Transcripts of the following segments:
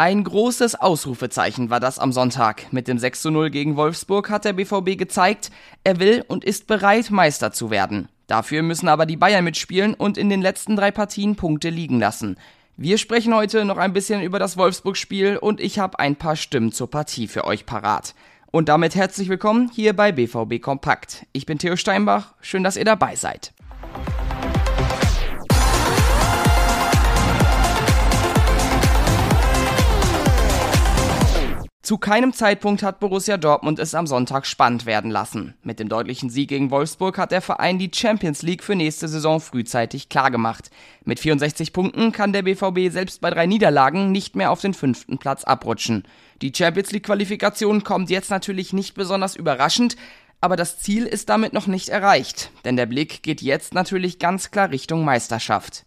Ein großes Ausrufezeichen war das am Sonntag. Mit dem 6 zu 0 gegen Wolfsburg hat der BVB gezeigt, er will und ist bereit, Meister zu werden. Dafür müssen aber die Bayern mitspielen und in den letzten drei Partien Punkte liegen lassen. Wir sprechen heute noch ein bisschen über das Wolfsburg-Spiel und ich habe ein paar Stimmen zur Partie für euch parat. Und damit herzlich willkommen hier bei BVB Kompakt. Ich bin Theo Steinbach, schön, dass ihr dabei seid. Zu keinem Zeitpunkt hat Borussia Dortmund es am Sonntag spannend werden lassen. Mit dem deutlichen Sieg gegen Wolfsburg hat der Verein die Champions League für nächste Saison frühzeitig klargemacht. Mit 64 Punkten kann der BVB selbst bei drei Niederlagen nicht mehr auf den fünften Platz abrutschen. Die Champions League Qualifikation kommt jetzt natürlich nicht besonders überraschend, aber das Ziel ist damit noch nicht erreicht, denn der Blick geht jetzt natürlich ganz klar Richtung Meisterschaft.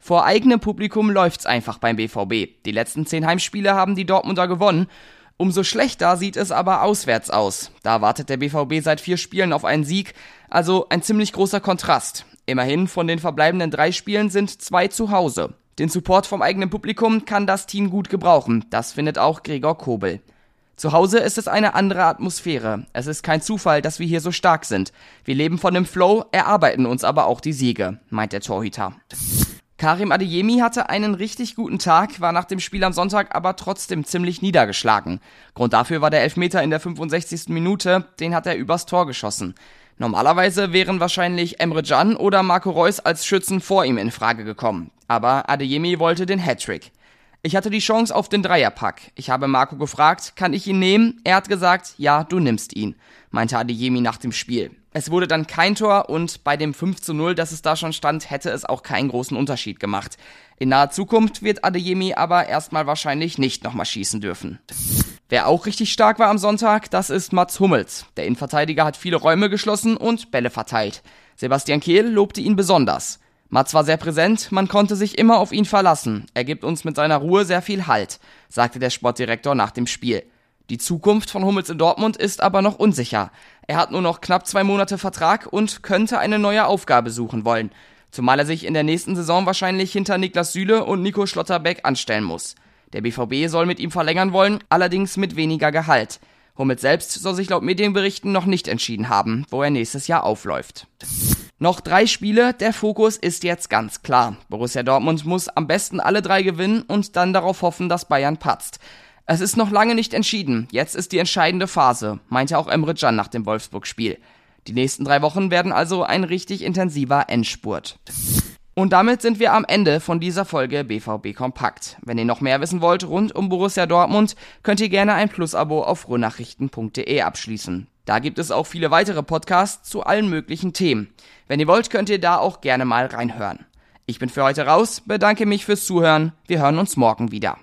Vor eigenem Publikum läuft's einfach beim BVB. Die letzten zehn Heimspiele haben die Dortmunder gewonnen Umso schlechter sieht es aber auswärts aus. Da wartet der BVB seit vier Spielen auf einen Sieg, also ein ziemlich großer Kontrast. Immerhin von den verbleibenden drei Spielen sind zwei zu Hause. Den Support vom eigenen Publikum kann das Team gut gebrauchen, das findet auch Gregor Kobel. Zu Hause ist es eine andere Atmosphäre. Es ist kein Zufall, dass wir hier so stark sind. Wir leben von dem Flow, erarbeiten uns aber auch die Siege, meint der Torhüter. Karim Adeyemi hatte einen richtig guten Tag, war nach dem Spiel am Sonntag aber trotzdem ziemlich niedergeschlagen. Grund dafür war der Elfmeter in der 65. Minute, den hat er übers Tor geschossen. Normalerweise wären wahrscheinlich Emre Can oder Marco Reus als Schützen vor ihm in Frage gekommen. Aber Adeyemi wollte den Hattrick. Ich hatte die Chance auf den Dreierpack. Ich habe Marco gefragt, kann ich ihn nehmen? Er hat gesagt, ja, du nimmst ihn, meinte Adeyemi nach dem Spiel. Es wurde dann kein Tor und bei dem 5 zu 0, das es da schon stand, hätte es auch keinen großen Unterschied gemacht. In naher Zukunft wird Adeyemi aber erstmal wahrscheinlich nicht nochmal schießen dürfen. Wer auch richtig stark war am Sonntag, das ist Mats Hummels. Der Innenverteidiger hat viele Räume geschlossen und Bälle verteilt. Sebastian Kehl lobte ihn besonders. Mats war sehr präsent, man konnte sich immer auf ihn verlassen. Er gibt uns mit seiner Ruhe sehr viel Halt, sagte der Sportdirektor nach dem Spiel. Die Zukunft von Hummels in Dortmund ist aber noch unsicher. Er hat nur noch knapp zwei Monate Vertrag und könnte eine neue Aufgabe suchen wollen. Zumal er sich in der nächsten Saison wahrscheinlich hinter Niklas Süle und Nico Schlotterbeck anstellen muss. Der BVB soll mit ihm verlängern wollen, allerdings mit weniger Gehalt. Hummels selbst soll sich laut Medienberichten noch nicht entschieden haben, wo er nächstes Jahr aufläuft. Noch drei Spiele, der Fokus ist jetzt ganz klar. Borussia Dortmund muss am besten alle drei gewinnen und dann darauf hoffen, dass Bayern patzt. Es ist noch lange nicht entschieden. Jetzt ist die entscheidende Phase, meinte auch Emre Can nach dem Wolfsburg-Spiel. Die nächsten drei Wochen werden also ein richtig intensiver Endspurt. Und damit sind wir am Ende von dieser Folge BVB Kompakt. Wenn ihr noch mehr wissen wollt rund um Borussia Dortmund, könnt ihr gerne ein Plus-Abo auf ruhrnachrichten.de abschließen. Da gibt es auch viele weitere Podcasts zu allen möglichen Themen. Wenn ihr wollt, könnt ihr da auch gerne mal reinhören. Ich bin für heute raus, bedanke mich fürs Zuhören. Wir hören uns morgen wieder.